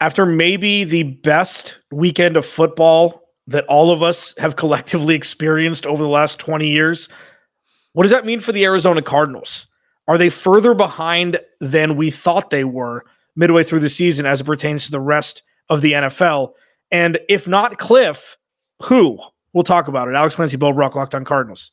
after maybe the best weekend of football that all of us have collectively experienced over the last 20 years, what does that mean for the Arizona Cardinals? Are they further behind than we thought they were midway through the season as it pertains to the rest of the NFL? And if not Cliff, who? We'll talk about it. Alex Clancy, Bo Brock, Locked on Cardinals.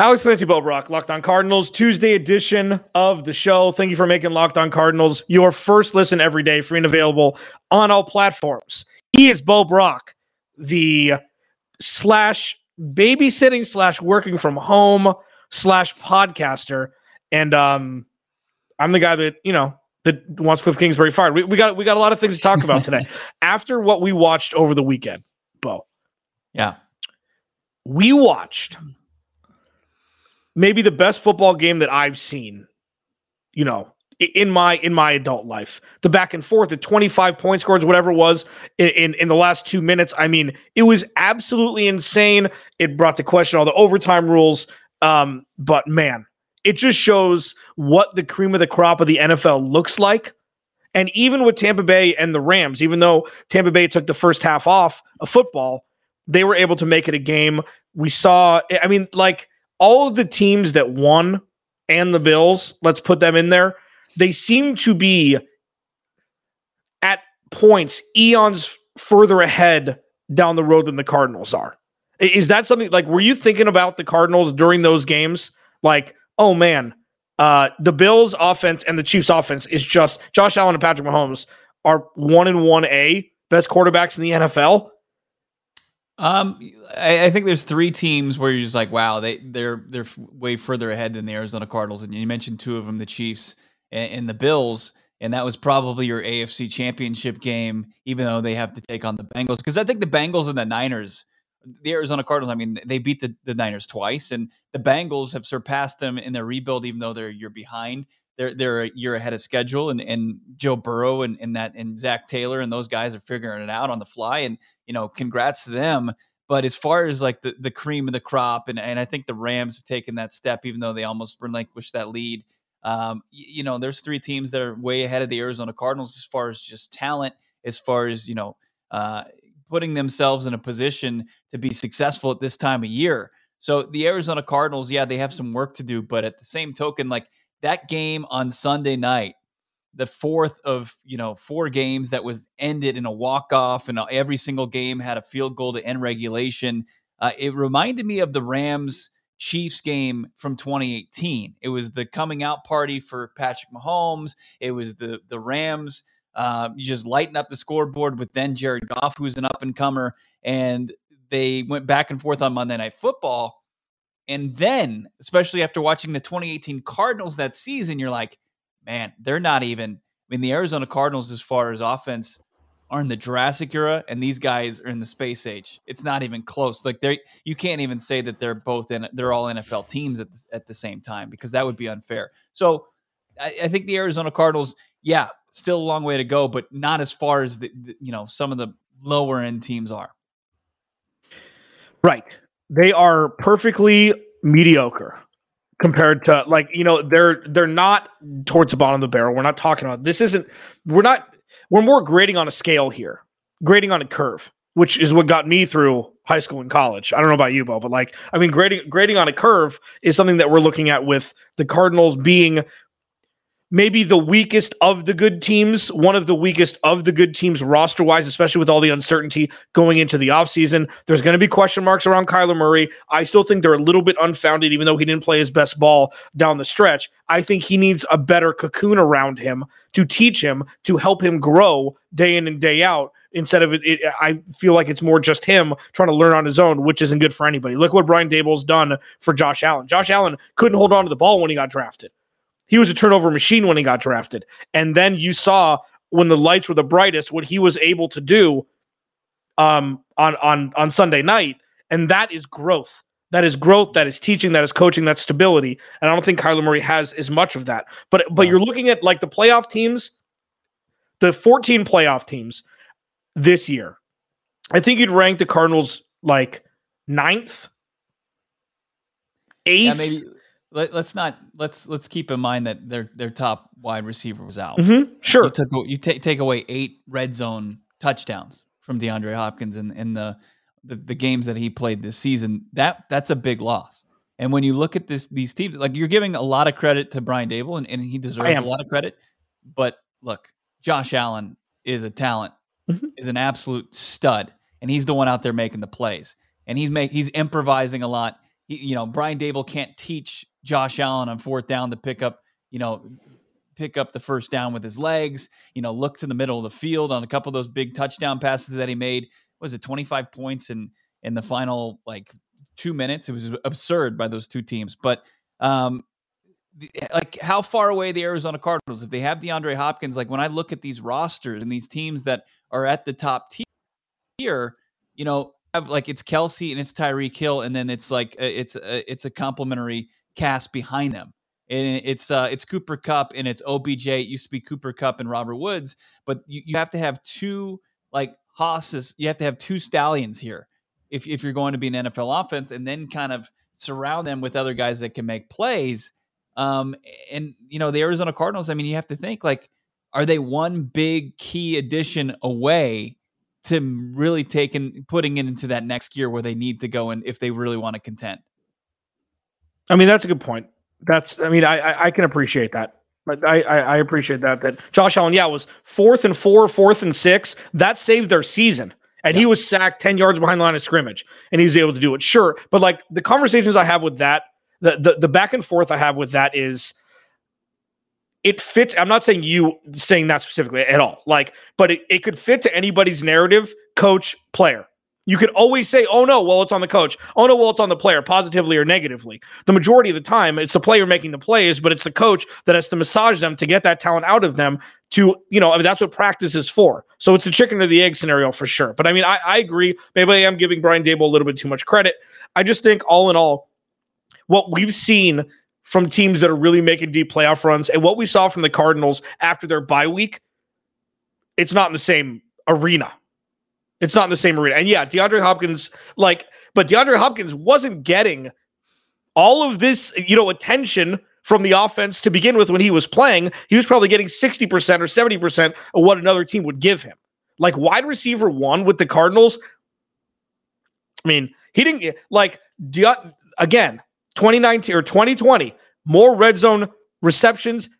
Alex Clancy Bo Brock, Locked On Cardinals, Tuesday edition of the show. Thank you for making Locked On Cardinals your first listen every day, free and available on all platforms. He is Bo Brock, the slash babysitting slash working from home slash podcaster. And um, I'm the guy that, you know, that wants Cliff Kingsbury fired. We, we got we got a lot of things to talk about today. After what we watched over the weekend, Bo. Yeah. We watched maybe the best football game that I've seen, you know, in my in my adult life. The back and forth, the 25 point scores, whatever it was in, in, in the last two minutes. I mean, it was absolutely insane. It brought to question all the overtime rules. Um, but man, it just shows what the cream of the crop of the NFL looks like. And even with Tampa Bay and the Rams, even though Tampa Bay took the first half off of football, they were able to make it a game. We saw, I mean, like all of the teams that won and the Bills, let's put them in there, they seem to be at points eons further ahead down the road than the Cardinals are. Is that something like were you thinking about the Cardinals during those games? Like, oh man, uh, the Bills offense and the Chiefs offense is just Josh Allen and Patrick Mahomes are one and one A best quarterbacks in the NFL. Um, I, I, think there's three teams where you're just like, wow, they they're they're way further ahead than the Arizona Cardinals, and you mentioned two of them, the Chiefs and, and the Bills, and that was probably your AFC Championship game, even though they have to take on the Bengals, because I think the Bengals and the Niners, the Arizona Cardinals, I mean, they beat the, the Niners twice, and the Bengals have surpassed them in their rebuild, even though they're a year behind. They're they're a year ahead of schedule, and and Joe Burrow and, and that and Zac Taylor and those guys are figuring it out on the fly, and you know, congrats to them. But as far as like the, the cream of the crop, and, and I think the Rams have taken that step, even though they almost relinquished that lead. Um, you, you know, there's three teams that are way ahead of the Arizona Cardinals as far as just talent, as far as, you know, uh, putting themselves in a position to be successful at this time of year. So the Arizona Cardinals, yeah, they have some work to do, but at the same token, like that game on Sunday night the fourth of you know four games that was ended in a walk off, and every single game had a field goal to end regulation. Uh, it reminded me of the Rams Chiefs game from 2018. It was the coming out party for Patrick Mahomes. It was the the Rams. Uh, you just lighten up the scoreboard with then Jared Goff, who's an up and comer, and they went back and forth on Monday Night Football. And then, especially after watching the 2018 Cardinals that season, you're like, man, they're not even. I mean, the Arizona Cardinals, as far as offense, are in the Jurassic era, and these guys are in the space age. It's not even close. Like they, you can't even say that they're both in. They're all NFL teams at the, at the same time because that would be unfair. So, I, I think the Arizona Cardinals, yeah, still a long way to go, but not as far as the, the you know some of the lower end teams are. Right. They are perfectly mediocre compared to like you know they're they're not towards the bottom of the barrel. We're not talking about this. Isn't we're not we're more grading on a scale here, grading on a curve, which is what got me through high school and college. I don't know about you, Bo, but like I mean, grading grading on a curve is something that we're looking at with the Cardinals being maybe the weakest of the good teams, one of the weakest of the good teams roster wise, especially with all the uncertainty going into the offseason. There's going to be question marks around Kyler Murray. I still think they're a little bit unfounded, even though he didn't play his best ball down the stretch. I think he needs a better cocoon around him to teach him, to help him grow day in and day out. Instead of it, it I feel like it's more just him trying to learn on his own, which isn't good for anybody. Look what Brian Daboll's done for Josh Allen. Josh Allen couldn't hold on to the ball when he got drafted. He was a turnover machine when he got drafted. And then you saw when the lights were the brightest what he was able to do um, on on on Sunday night, and that is growth. That is growth. That is teaching. That is coaching. That's stability. And I don't think Kyler Murray has as much of that. But but you're looking at like the playoff teams, the 14 playoff teams this year. I think you'd rank the Cardinals like ninth, eighth. Yeah, maybe let, us not let's let's keep in mind that their their top wide receiver was out. Mm-hmm, sure, you, took, you take take away eight red zone touchdowns from DeAndre Hopkins in in the, the the games that he played this season. That that's a big loss. And when you look at this these teams, like you're giving a lot of credit to Brian Daboll, and, and he deserves a lot of credit. But look, Josh Allen is a talent, mm-hmm. is an absolute stud, and he's the one out there making the plays. And he's make he's improvising a lot. He, you know, Brian Daboll can't teach Josh Allen on fourth down to pick up, you know, pick up the first down with his legs, you know, look to the middle of the field on a couple of those big touchdown passes that he made. was it 25 points in in the final like 2 minutes? It was absurd by those two teams. But um like how far away the Arizona Cardinals if they have DeAndre Hopkins like when I look at these rosters and these teams that are at the top tier, you know, have like it's Kelce and it's Tyreek Hill and then it's like it's a, it's a complementary cast behind them. And it's uh, it's Cooper Kupp and it's OBJ. It used to be Cooper Kupp and Robert Woods, but you, you have to have two like hosses. You have to have two stallions here if if you're going to be an NFL offense, and then kind of surround them with other guys that can make plays. Um, and you know the Arizona Cardinals. I mean, you have to think like, are they one big key addition away to really taking putting it into that next year where they need to go and if they really want to contend? I mean, that's a good point. That's, I mean, I, I, I can appreciate that. But I, I, I appreciate that. That Josh Allen, yeah, was fourth and four, fourth and six. That saved their season. And yeah. he was sacked 10 yards behind line of scrimmage and he was able to do it. Sure. But like the conversations I have with that, the, the, the back and forth I have with that is it fits. I'm not saying you saying that specifically at all. Like, but it, it could fit to anybody's narrative, coach, player. You could always say, oh no, well, it's on the coach. Oh no, well, it's on the player, positively or negatively. The majority of the time, it's the player making the plays, but it's the coach that has to massage them to get that talent out of them to, you know, I mean, that's what practice is for. So it's a chicken or the egg scenario for sure. But I mean, I, I agree. Maybe I am giving Brian Daboll a little bit too much credit. I just think all in all, what we've seen from teams that are really making deep playoff runs and what we saw from the Cardinals after their bye week, it's not in the same arena. It's not in the same arena. And yeah, DeAndre Hopkins, like, but DeAndre Hopkins wasn't getting all of this, you know, attention from the offense to begin with when he was playing. He was probably getting 60% or 70% of what another team would give him. Like wide receiver one with the Cardinals. I mean, he didn't like De- again, 2019 or 2020, more red zone receptions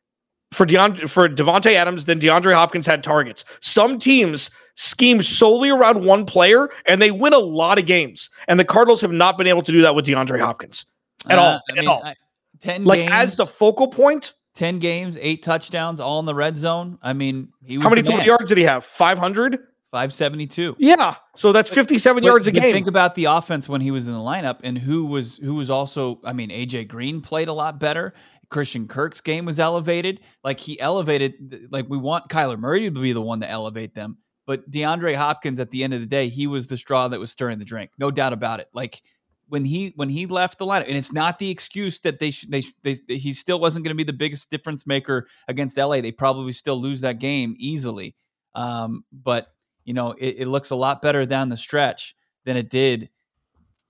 for DeAndre, for Davante Adams than DeAndre Hopkins had targets. Some teams scheme solely around one player and they win a lot of games. And the Cardinals have not been able to do that with DeAndre Hopkins at uh, all. I at all. I, 10 like games, as the focal point. 10 games, eight touchdowns, all in the red zone. I mean, How many yards did he have? 500? 572. Yeah. So that's 57 but, yards a game. Think about the offense when he was in the lineup and who was who was also, I mean, AJ Green played a lot better. Christian Kirk's game was elevated. Like he elevated, like we want Kyler Murray to be the one to elevate them. But DeAndre Hopkins, at the end of the day, he was the straw that was stirring the drink. No doubt about it. Like when he when he left the lineup, and it's not the excuse that they they, they, they he still wasn't going to be the biggest difference maker against LA. They probably still lose that game easily. Um, but you know, it, it looks a lot better down the stretch than it did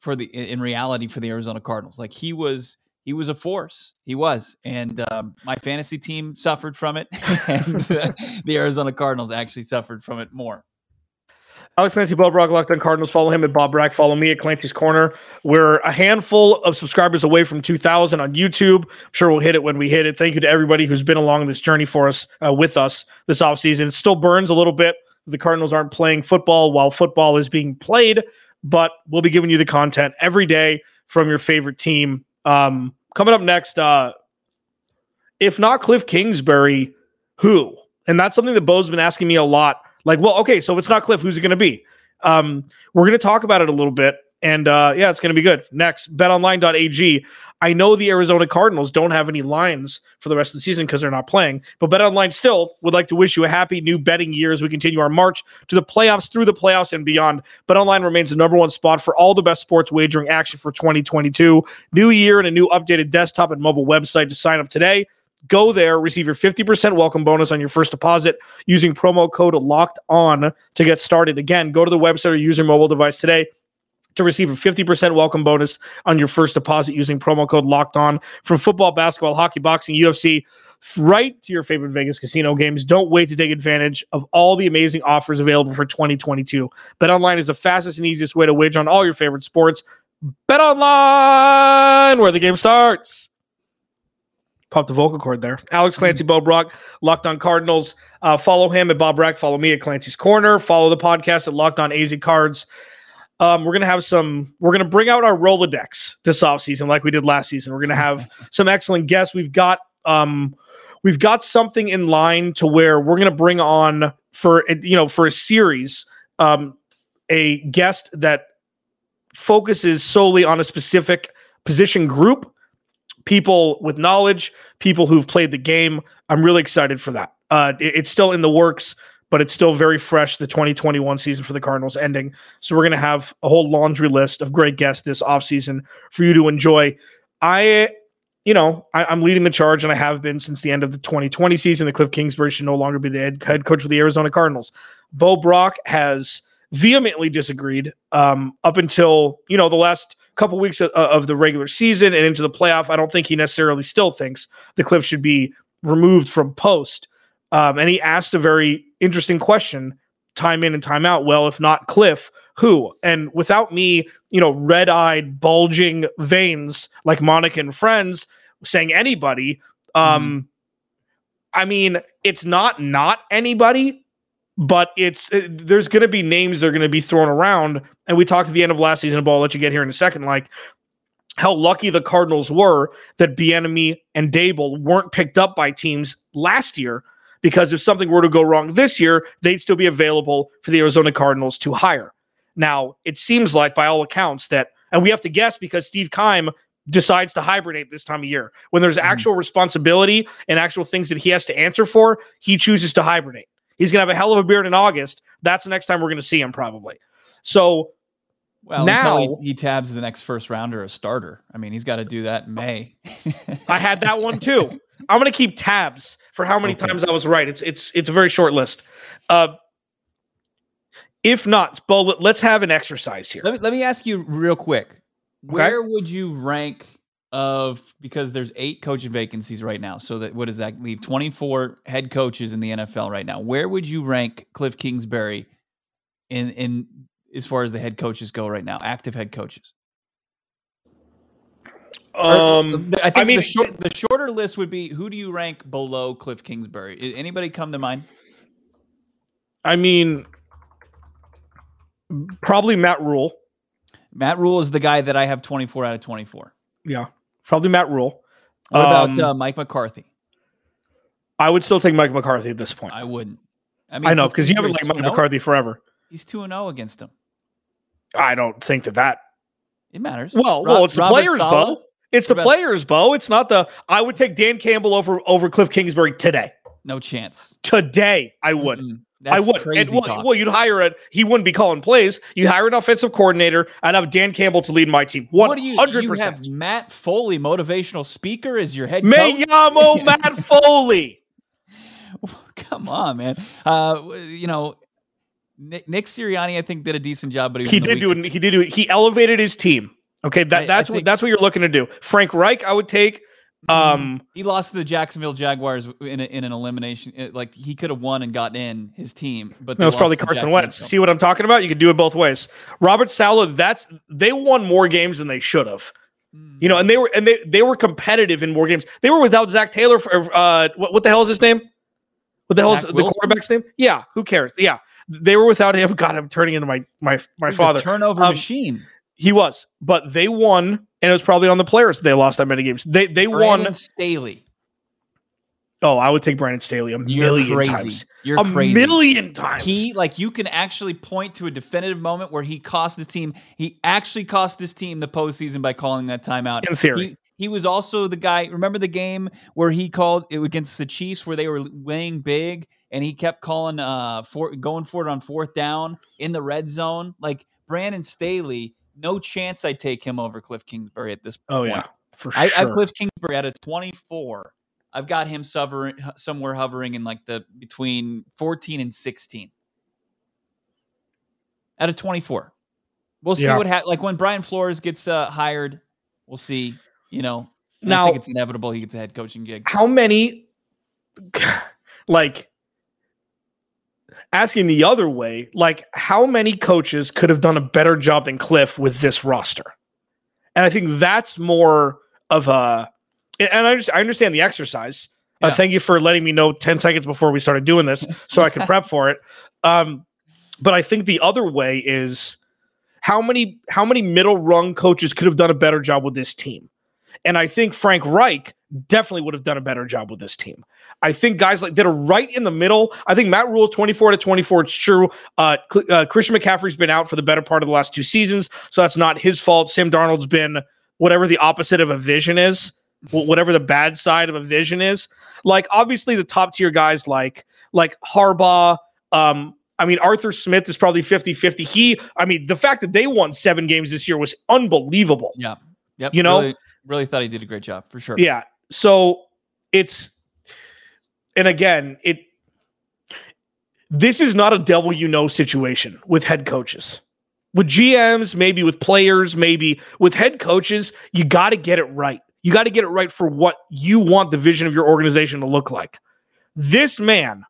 for the in reality for the Arizona Cardinals. Like he was he was a force. He was, and um, my fantasy team suffered from it, and uh, the Arizona Cardinals actually suffered from it more. Alex Clancy, Bo Brock, Locked on Cardinals. Follow him at Bob Brack. Follow me at Clancy's Corner. We're a handful of subscribers away from 2,000 on YouTube. I'm sure we'll hit it when we hit it. Thank you to everybody who's been along this journey for us, uh, with us this offseason. It still burns a little bit. The Cardinals aren't playing football while football is being played, but we'll be giving you the content every day from your favorite team. Um, coming up next, uh, if not Cliff Kingsbury, who? And that's something that Bo's been asking me a lot. Like, well, okay, so if it's not Cliff, who's it going to be? Um, we're going to talk about it a little bit. And uh, yeah, it's going to be good. Next, betonline.ag. I know the Arizona Cardinals don't have any lines for the rest of the season because they're not playing, but BetOnline still would like to wish you a happy new betting year as we continue our march to the playoffs, through the playoffs, and beyond. BetOnline remains the number one spot for all the best sports wagering action for 2022. New year and a new updated desktop and mobile website to sign up today. Go there, receive your 50% welcome bonus on your first deposit using promo code locked on to get started. Again, go to the website or use your mobile device today to receive a 50% welcome bonus on your first deposit using promo code locked on from football, basketball, hockey, boxing, UFC, right to your favorite Vegas casino games. Don't wait to take advantage of all the amazing offers available for 2022. Bet online is the fastest and easiest way to wager on all your favorite sports. Bet online where the game starts. Pop the vocal cord there. Alex Clancy, Bo Brock, Locked on Cardinals. Uh, follow him at Bob Brack. Follow me at Clancy's Corner. Follow the podcast at Locked on AZ Cards. Um, we're gonna have some. We're gonna bring out our Rolodex this offseason, like we did last season. We're gonna have some excellent guests. We've got um, we've got something in line to where we're gonna bring on for you know for a series um, a guest that focuses solely on a specific position group, people with knowledge, people who've played the game. I'm really excited for that. Uh, it- it's still in the works but it's still very fresh. The 2021 season for the Cardinals ending. So we're going to have a whole laundry list of great guests this offseason for you to enjoy. I, you know, I, am leading the charge and I have been since the end of the 2020 season. The Cliff Kingsbury should no longer be the head, head coach for the Arizona Cardinals. Bo Brock has vehemently disagreed um, up until, you know, the last couple weeks of, of the regular season and into the playoff. I don't think he necessarily still thinks the Cliff should be removed from post. Um, and he asked a very interesting question time in and time out. Well, if not Cliff, who? And without me, you know, red eyed, bulging veins like Monica and Friends saying anybody, um, I mean, it's not not anybody, but it's uh, there's going to be names that are going to be thrown around. And we talked at the end of last season, but I'll let you get here in a second. Like, how lucky the Cardinals were that Bieniemy and Daboll weren't picked up by teams last year because if something were to go wrong this year, they'd still be available for the Arizona Cardinals to hire. Now, it seems like, by all accounts, that, and we have to guess because Steve Keim decides to hibernate this time of year. When there's mm-hmm. actual responsibility and actual things that he has to answer for, he chooses to hibernate. He's going to have a hell of a beard in August. That's the next time we're going to see him, probably. So, Well, Now- he, he tabs the next first rounder a starter. I mean, he's got to do that in May. I had that one too. I'm gonna keep tabs for how many Okay. times I was right. It's it's it's a very short list. Uh, if not, Bo, let- let's have an exercise here. let, me, let me ask you real quick. Where would you rank of because there's eight coaching vacancies right now. So that what does that leave? 24 head coaches in the NFL right now. Where would you rank Cliff Kingsbury in in as far as the head coaches go right now? Active head coaches. Um, I think I mean, the, short, the shorter list would be who do you rank below Cliff Kingsbury? Anybody come to mind? I mean, probably Matt Rhule. Matt Rhule is the guy that I have 24 out of 24. Yeah, probably Matt Rhule. What about Um, uh, Mike McCarthy? I would still take Mike McCarthy at this point. I wouldn't. I mean, I know because you haven't liked Mike 2-0. McCarthy forever. He's 2 0 against him. I don't think that that. It matters. Well, Ro- well, it's the Robert players, Saleh? Bo. It's the players, Bo. It's not the. I would take Dan Campbell over over Cliff Kingsbury today. No chance. Today, I would. Mm-mm. I That's would. And, crazy well, talk. well, you'd hire a. He wouldn't be calling plays. You hire an offensive coordinator. I'd have Dan Campbell to lead my team. One what do you, you have. Matt Foley, motivational speaker, as your head Me coach? llamo Matt Foley. Come on, man. Uh, you know, Nick, Nick Sirianni, I think, did a decent job, but he, He did do it. He did do it. He elevated his team. Okay, that, I- I that's what that's what you're looking to do. Frank Reich, I would take. Um, He lost to the Jacksonville Jaguars in, a, in an elimination. It- like he could have won and gotten in his team, but that was probably Carson. Wentz. See what I'm talking about? You can do it both ways. Robert Saleh, that's they won more games than they should have. You know, and they were and they they were competitive in more games. They were without Zach Taylor for uh what, what the hell is his name? What the hell is Zach the quarterback's name? Yeah, who cares? Yeah. They were without him. God, I'm turning into my my my father. turnover Um, machine. He was, but they won, and it was probably on the players they lost that many games. They they Brandon won. Staley. Oh, I would take Brandon Staley a You're million crazy. times. You're a crazy. million times. He like you can actually point to a definitive moment where he cost the team. He actually cost this team the postseason by calling that timeout. In theory. He, he was also the guy. Remember the game where he called it against the Chiefs where they were winning big and he kept calling uh for going for it on fourth down in the red zone. Like Brandon Staley, no chance I take him over Cliff Kingsbury at this point. oh yeah, for I, sure. I have Cliff Kingsbury at a 24. I've got him somewhere hovering in like the between 14 and 16. At a 24. We'll see Yeah. what happens. Like when Brian Flores gets uh, hired, we'll see. You know, and I Now- think it's inevitable he gets a head coaching gig. how many like asking the other way like how many coaches could have done a better job than cliff with this roster? And i think that's more of a and i, just, I understand the exercise. Uh, thank you for letting me know 10 seconds before we started doing this so i could prep for it. Um, but i think the other way is how many how many middle rung coaches could have done a better job with this team? And I think Frank Reich definitely would have done a better job with this team. I think guys like that are right in the middle. I think Matt Rhule's 24 to 24. It's true. Uh, uh, Christian McCaffrey's been out for the better part of the last two seasons, so that's not his fault. Sam Darnold's been whatever the opposite of a vision is, whatever the bad side of a vision is. Like obviously the top tier guys like like Harbaugh, um, I mean, Arthur Smith is probably 50 50. He, I mean, the fact that they won seven games this year was unbelievable. Yeah. Yep. You know- really, really thought he did a great job for sure. Yeah. So it's, and again, it, this is not a devil you know situation with head coaches. With GMs, maybe with players, maybe with head coaches, you got to get it right. You got to get it right for what you want the vision of your organization to look like. This man,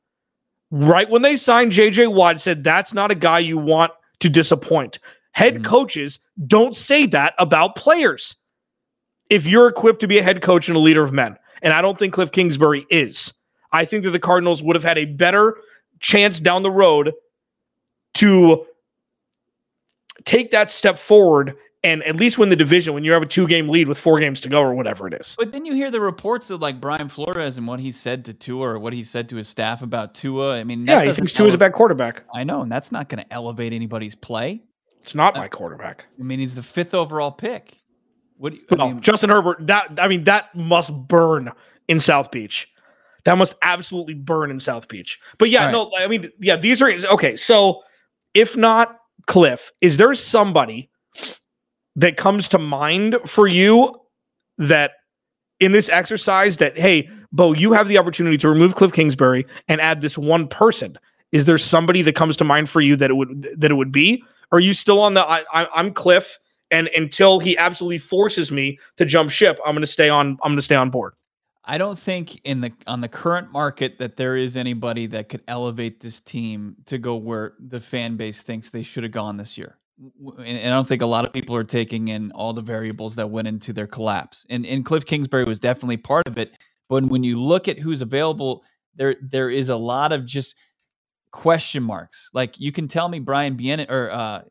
right when they signed JJ Watt, said that's not a guy you want to disappoint. Head Mhm. coaches don't say that about players if you're equipped to be a head coach and a leader of men. And I don't think Cliff Kingsbury is. I think that the Cardinals would have had a better chance down the road to take that step forward and at least win the division when you have a two game lead with four games to go or whatever it is. But then you hear the reports of like Brian Flores and what he said to Tua or what he said to his staff about Tua. I mean, Yeah, he thinks Tua's a bad quarterback. I know, and that's not going to elevate anybody's play. It's not my quarterback. I mean, he's the fifth overall pick. What? Do you, I mean, Justin Herbert, that I mean, that must burn in South Beach. That must absolutely burn in South Beach. But yeah, All no, I mean, yeah, these are okay. So if not Cliff, is there somebody that comes to mind for you that in this exercise that, hey, Bo, you have the opportunity to remove Cliff Kingsbury and add this one person? Is there somebody that comes to mind for you that it would that it would be? Are you still on the I, I, I'm Cliff, and until he absolutely forces me to jump ship, I'm going to stay on. I'm going to stay on board. I don't think in the on the current market that there is anybody that could elevate this team to go where the fan base thinks they should have gone this year. And I don't think a lot of people are taking in all the variables that went into their collapse. And and Cliff Kingsbury was definitely part of it. But when you look at who's available, there there is a lot of just question marks. Like you can tell me Brian Bien or uh,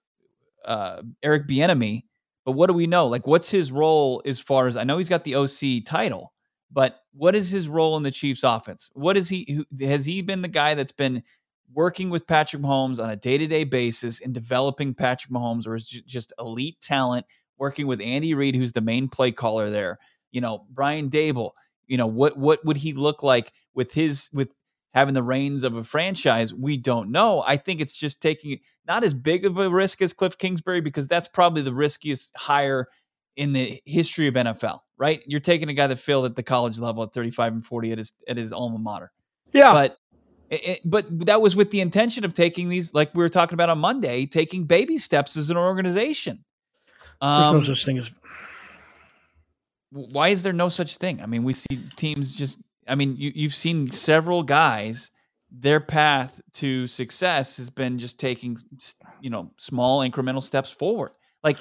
uh, Eric Bieniemy, but what do we know? Like what's his role as far as I know he's got the OC title, but what is his role in the Chiefs offense? What is he has he been the guy that's been working with Patrick Mahomes on a day-to-day basis in developing Patrick Mahomes or is ju- just elite talent working with Andy Reid who's the main play caller there? You know, Brian Daboll, you know, what what would he look like with his with having the reins of a franchise, we don't know. I think it's just taking not as big of a risk as Cliff Kingsbury because that's probably the riskiest hire in the history of NFL, right? You're taking a guy that failed at the college level at 35 and 40 at his at his alma mater. Yeah, But it, but that was with the intention of taking these like we were talking about on Monday, taking baby steps as an organization. there's no Um, such thing as why is there no such thing? I mean, we see teams just. I mean, you, you've seen several guys. Their path to success has been just taking, you know, small incremental steps forward. Like,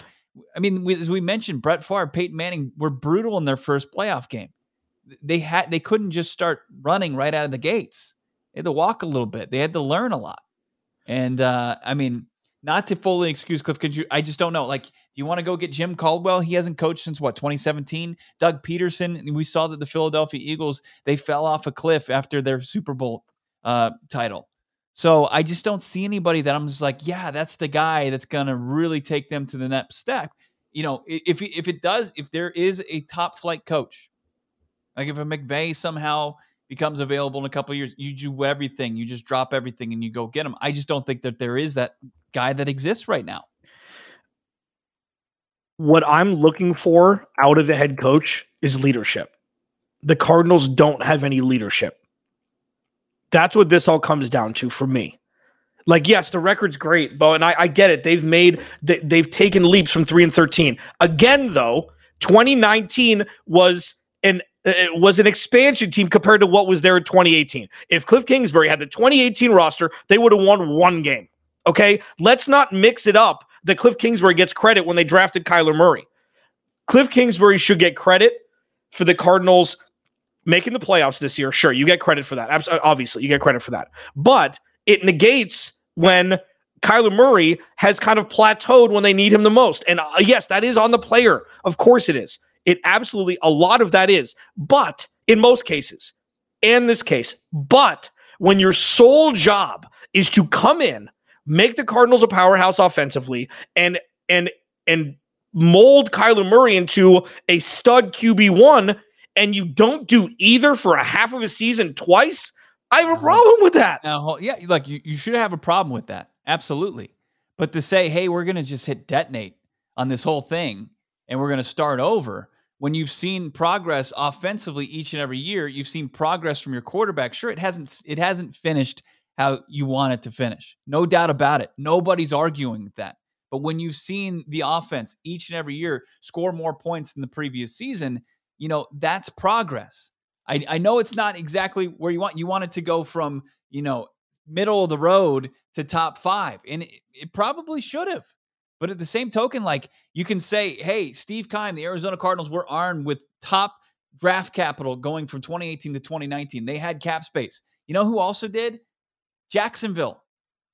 I mean, we, as we mentioned, Brett Favre, Peyton Manning were brutal in their first playoff game. They had they couldn't just start running right out of the gates. They had to walk a little bit. They had to learn a lot. And uh, I mean, not to fully excuse Cliff Kingsbury, I just don't know. Like, do you want to go get Jim Caldwell? He hasn't coached since what 2017. Doug Pederson. We saw that the Philadelphia Eagles they fell off a cliff after their Super Bowl uh, title. So I just don't see anybody that I'm just like, yeah, that's the guy that's gonna really take them to the next step. You know, if if it does, if there is a top flight coach, like if a McVay somehow becomes available in a couple years, you do everything, you just drop everything and you go get him. I just don't think that there is that guy that exists right now. What I'm looking for out of the head coach is leadership. The Cardinals don't have any leadership. That's what this all comes down to for me. Like, yes, the record's great, but and I, I get it. They've made they, they've taken leaps from three and thirteen. Again, though, 2019 was an it was an expansion team compared to what was there in 2018. If Cliff Kingsbury had the 2018 roster, they would have won one game. Okay, let's not mix it up. That Cliff Kingsbury gets credit when they drafted Kyler Murray. Cliff Kingsbury should get credit for the Cardinals making the playoffs this year. Sure, you get credit for that. Obviously, you get credit for that. But it negates when Kyler Murray has kind of plateaued when they need him the most. And uh, yes, that is on the player. Of course it is. It absolutely, a lot of that is. But in most cases, and this case, but when your sole job is to come in, make the Cardinals a powerhouse offensively, and and and mold Kyler Murray into a stud QB1, and you don't do either for a half of a season twice, I have a problem with that. Now, yeah, like you, you should have a problem with that. Absolutely. But to say, hey, we're going to just hit detonate on this whole thing and we're going to start over when you've seen progress offensively each and every year, you've seen progress from your quarterback. Sure, it hasn't it hasn't finished how you want it to finish. No doubt about it. Nobody's arguing that. But when you've seen the offense each and every year score more points than the previous season, you know, that's progress. I, I know it's not exactly where you want. You want it to go from, you know, middle of the road to top five. And it, it probably should have. But at the same token, like you can say, hey, Steve Keim, the Arizona Cardinals were armed with top draft capital going from 2018 to 2019. They had cap space. You know who also did? Jacksonville.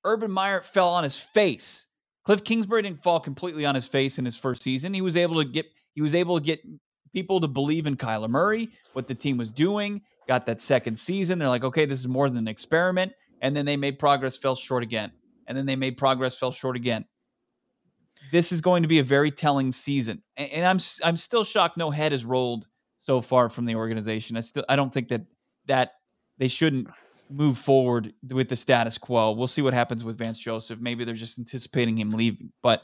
Urban Meyer fell on his face. Cliff Kingsbury didn't fall completely on his face in his first season. He was able to get he was able to get people to believe in Kyler Murray, what the team was doing. Got that second season. They're like, okay, this is more than an experiment. And then they made progress, fell short again. And then they made progress, fell short again. This is going to be a very telling season. And, and I'm I'm still shocked no head has rolled so far from the organization. I still I don't think that that they shouldn't move forward with the status quo. We'll see what happens with Vance Joseph. Maybe they're just anticipating him leaving. But,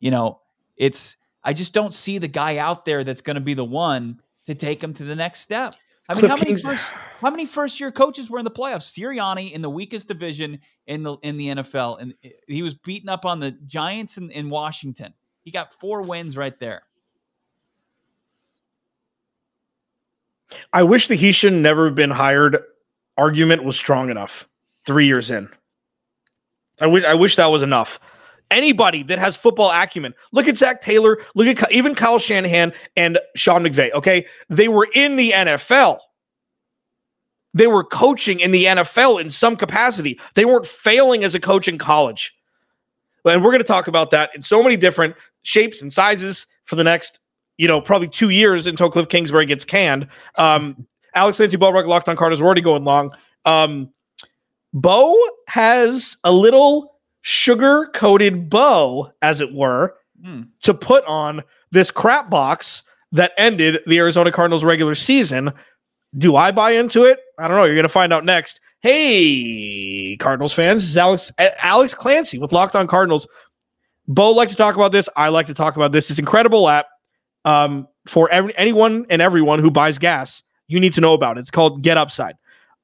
you know, it's I just don't see the guy out there that's going to be the one to take him to the next step. I mean, how many first how many first year coaches were in the playoffs? Sirianni in the weakest division in the in the NFL, and he was beaten up on the Giants in, in Washington. He got four wins right there. I wish the he should never have been hired argument was strong enough. Three years in, I wish I wish that was enough anybody that has football acumen. Look at Zac Taylor. Look at even Kyle Shanahan and Sean McVay. Okay. They were in the NFL. They were coaching in the NFL in some capacity. They weren't failing as a coach in college. And we're going to talk about that in so many different shapes and sizes for the next, you know, probably two years until Cliff Kingsbury gets canned. Um, Alex Clancy Bo Brock, Locked on Cardinals, already going long. Um, Bo has a little sugar coated bow, as it were, mm. to put on this crap box that ended the Arizona Cardinals regular season. Do I buy into it? I don't know. You're going to find out next. Hey, Cardinals fans, this is Alex Alex Clancy with Locked On Cardinals. Bo likes to talk about this. I like to talk about this. This incredible app um, for every, anyone and everyone who buys gas. You need to know about it. It's called Get Upside.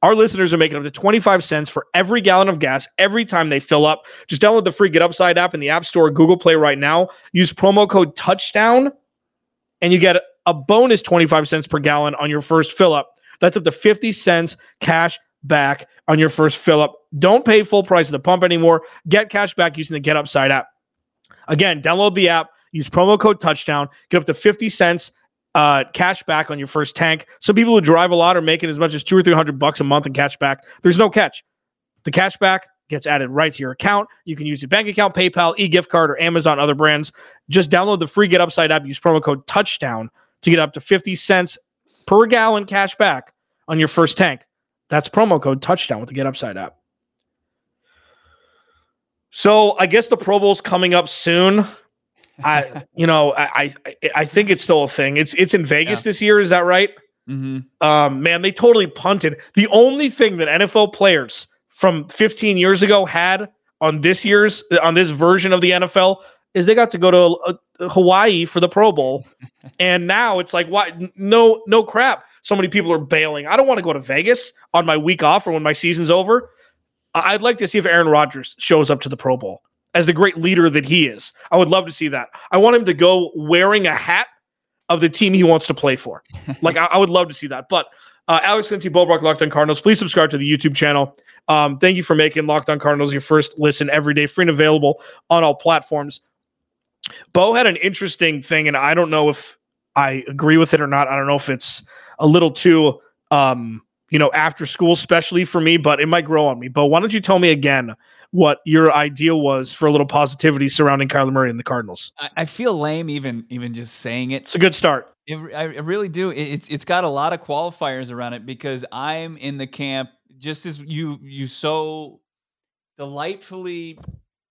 Our listeners are making up to 25 cents for every gallon of gas every time they fill up. Just download the free Get Upside app in the App Store, Google Play right now. Use promo code touchdown and you get a bonus 25 cents per gallon on your first fill up. That's up to 50 cents cash back on your first fill up. Don't pay full price at the pump anymore. Get cash back using the Get Upside app. Again, download the app, use promo code touchdown, get up to 50 cents uh, cash back on your first tank. Some people who drive a lot are making as much as two or three hundred bucks a month in cash back. There's no catch. The cash back gets added right to your account. You can use your bank account, PayPal, e-gift card, or Amazon, other brands. Just download the free Get Upside app. Use promo code Touchdown to get up to 50 cents per gallon cash back on your first tank. That's promo code touchdown with the Get Upside app. So I guess the Pro Bowl's coming up soon. I, you know, I, I, I think it's still a thing. It's it's in Vegas Yeah. this year. Is that right? Mm-hmm. Um, man, they totally punted. The only thing that NFL players from 15 years ago had on this year's on this version of the NFL is they got to go to uh, Hawaii for the Pro Bowl, and now it's like, why? No, no crap. So many people are bailing. I don't want to go to Vegas on my week off or when my season's over. I'd like to see if Aaron Rodgers shows up to the Pro Bowl as the great leader that he is. I would love to see that. I want him to go wearing a hat of the team he wants to play for. Like I, I would love to see that. But uh, Alex Clancy, Bo Brock, Locked On Cardinals. Please subscribe to the YouTube channel. Um, thank you for making Locked On Cardinals your first listen every day, free and available on all platforms. Bo had an interesting thing, and I don't know if I agree with it or not. I don't know if it's a little too, um, you know, after school, especially for me, but it might grow on me. But why don't you tell me again what your idea was for a little positivity surrounding Kyler Murray and the Cardinals? I, I feel lame even even just saying it. It's a good start. It, I really do. It, it's it's got a lot of qualifiers around it because I'm in the camp just as you you so delightfully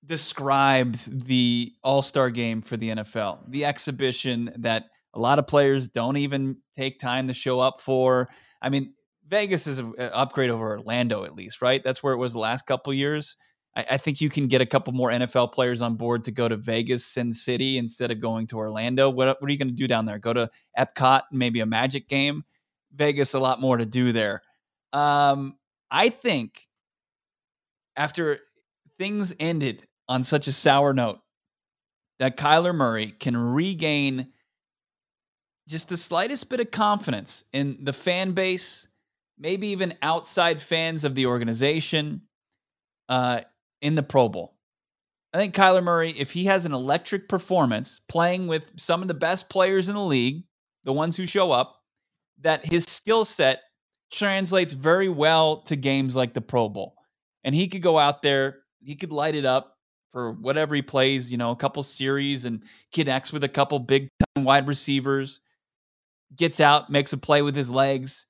described the All Star game for the NFL, the exhibition that a lot of players don't even take time to show up for. I mean, Vegas is an upgrade over Orlando, at least, right? That's where it was the last couple years. I, I think you can get a couple more NFL players on board to go to Vegas, Sin City, instead of going to Orlando. What, what are you going to do down there? Go to Epcot, maybe a Magic game? Vegas, a lot more to do there. Um, I think after things ended on such a sour note, that Kyler Murray can regain just the slightest bit of confidence in the fan base, maybe even outside fans of the organization uh, in the Pro Bowl. I think Kyler Murray, if he has an electric performance playing with some of the best players in the league, the ones who show up, that his skill set translates very well to games like the Pro Bowl. And he could go out there, he could light it up for whatever he plays, you know, a couple series and connects with a couple big time wide receivers, gets out, makes a play with his legs.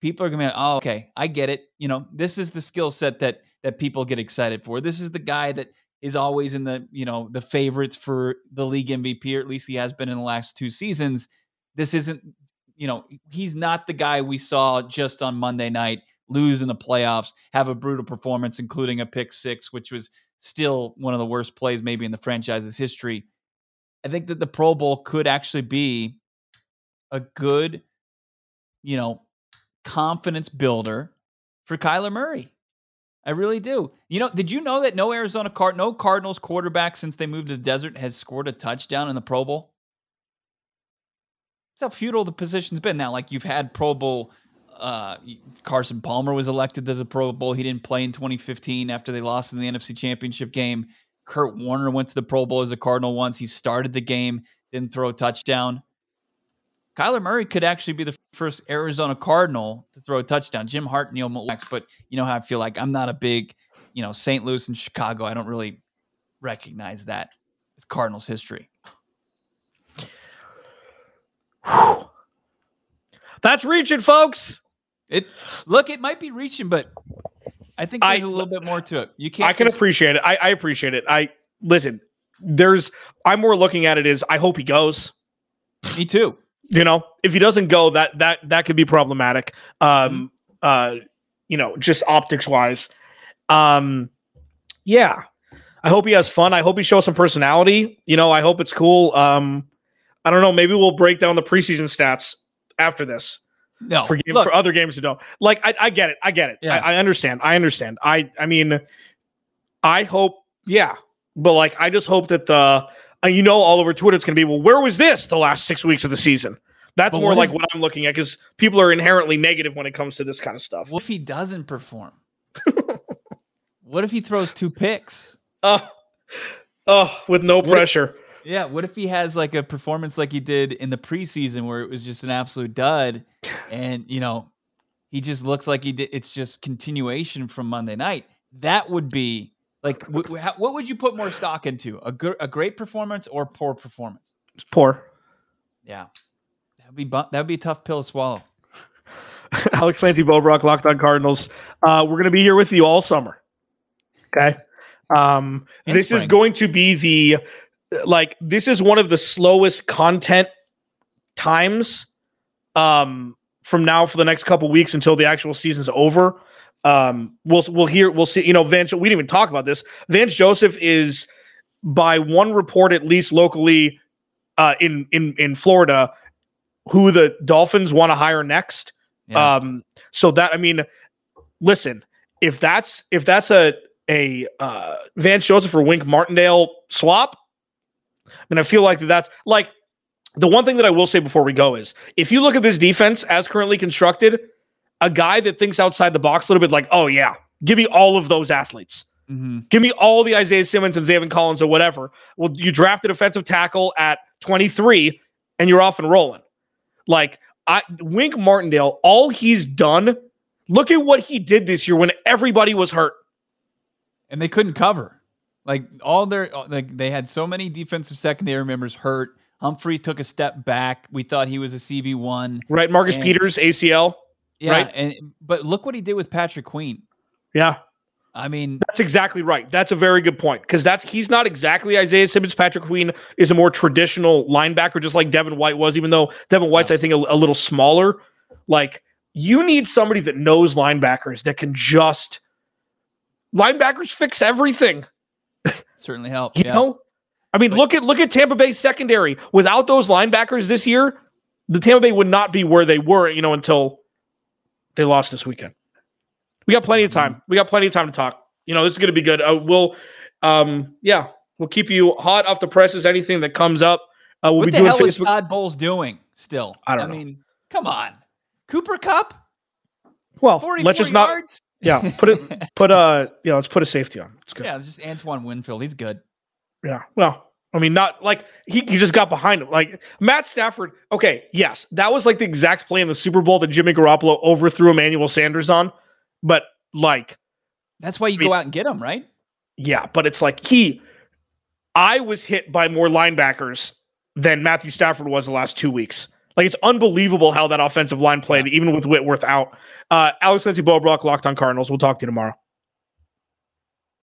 People are gonna be like, oh, okay, I get it. You know, this is the skill set that that people get excited for. This is the guy that is always in the, you know, the favorites for the league MVP, or at least he has been in the last two seasons. This isn't, you know, he's not the guy we saw just on Monday night lose in the playoffs, have a brutal performance, including a pick six, which was still one of the worst plays maybe in the franchise's history. I think that the Pro Bowl could actually be a good, you know, confidence builder for Kyler Murray. I really do. You know, did you know that no Arizona Card, no Cardinals quarterback since they moved to the desert has scored a touchdown in the Pro Bowl? That's how futile the position's been. Now, like you've had Pro Bowl uh, Carson Palmer was elected to the Pro Bowl. He didn't play in 2015 after they lost in the NFC Championship game. Kurt Warner went to the Pro Bowl as a Cardinal once. He started the game, didn't throw a touchdown. Kyler Murray could actually be the first Arizona Cardinal to throw a touchdown. Jim Hart, Neil Lomax, but you know how I feel like I'm not a big, you know, St. Louis and Chicago. I don't really recognize that as Cardinals history. That's reaching, folks. It look, it might be reaching, but I think there's a little bit more to it. You can't. I can just- appreciate it. I, I appreciate it. I listen. There's. I'm more looking at it as I hope he goes. Me too. You know, if he doesn't go, that that that could be problematic. Um, uh, you know, just optics wise. Um, yeah. I hope he has fun. I hope he shows some personality. You know, I hope it's cool. Um, I don't know. Maybe we'll break down the preseason stats after this No, for game, for other games to don't like. I, I get it. I get it. Yeah. I, I understand. I understand. I I mean, I hope. Yeah, but like, I just hope that the uh, you know all over Twitter it's going to be well. Where was this the last six weeks of the season? That's But more what like if- what I'm looking at because people are inherently negative when it comes to this kind of stuff. what if he doesn't perform? what if he throws two picks? Oh, oh, with no if- pressure. Yeah, what if he has like a performance like he did in the preseason where it was just an absolute dud and you know, he just looks like he did it's just continuation from Monday night. That would be like wh- wh- how- what would you put more stock into? A good a great performance or poor performance? It's poor. Yeah. That'd be bu- that'd be a tough pill to swallow. Alex Clancy Bobrock, Locked on Cardinals. Uh, we're going to be here with you all summer. Okay. Um, And this is going to be the like this is one of the slowest content times um from now for the next couple weeks until the actual season's over. Um, we'll we'll hear we'll see. You know, Vance. We didn't even talk about this. Vance Joseph is by one report at least locally uh, in in in Florida, who the Dolphins want to hire next. Yeah. Um, so that I mean, listen, if that's if that's a a uh, Vance Joseph or Wink Martindale swap, I mean, I feel like that's like the one thing that I will say before we go is if you look at this defense as currently constructed, a guy that thinks outside the box a little bit, like, oh yeah, give me all of those athletes. Mhm. Give me all the Isaiah Simmons and Zaven Collins or whatever. Well, you draft a defensive tackle at 23 and you're off and rolling. Like I Wink Martindale, all he's done, look at what he did this year when everybody was hurt. and they couldn't cover. Like all their like they had so many defensive secondary members hurt. Humphrey took a step back. We thought he was a CB one. Right? Marcus And- Peters, ACL. Yeah, Right. and but look what he did with Patrick Queen. Yeah. I mean, That's exactly right. That's a very good point. Because that's he's not exactly Isaiah Simmons. Patrick Queen is a more traditional linebacker, just like Devin White was, even though Devin White's, I think, a, a little smaller. Like, you need somebody that knows linebackers that can just linebackers fix everything. certainly helped. You yeah. know? I mean, But- look at look at Tampa Bay secondary. Without those linebackers this year, the Tampa Bay would not be where they were, you know, until they lost this weekend. We got plenty of Mm-hmm. time. We got plenty of time to talk. You know, this is going to be good. Uh, we'll, um, yeah, we'll keep you hot off the presses. Anything that comes up, uh, we'll what the hell is Todd Bowles doing still? I don't know. mean, come on, Cooper Kupp, well, let's just not. yards. Yeah, put it. Put uh, yeah, let's put a safety on. It's good. yeah, it's just Antoine Winfield. He's good. Yeah. Well, I mean, not like he, he just got behind him. Like Matt Stafford. Okay. Yes. That was like the exact play in the Super Bowl that Jimmy Garoppolo overthrew Emmanuel Sanders on. But like, That's why you I mean- go out and get him, right? yeah, but it's like he, I was hit by more linebackers than Matthew Stafford was the last two weeks. Like it's unbelievable how that offensive line played, even with Whitworth out. Uh, Alex Lindsey Bo Brock, locked on Cardinals. We'll talk to you tomorrow.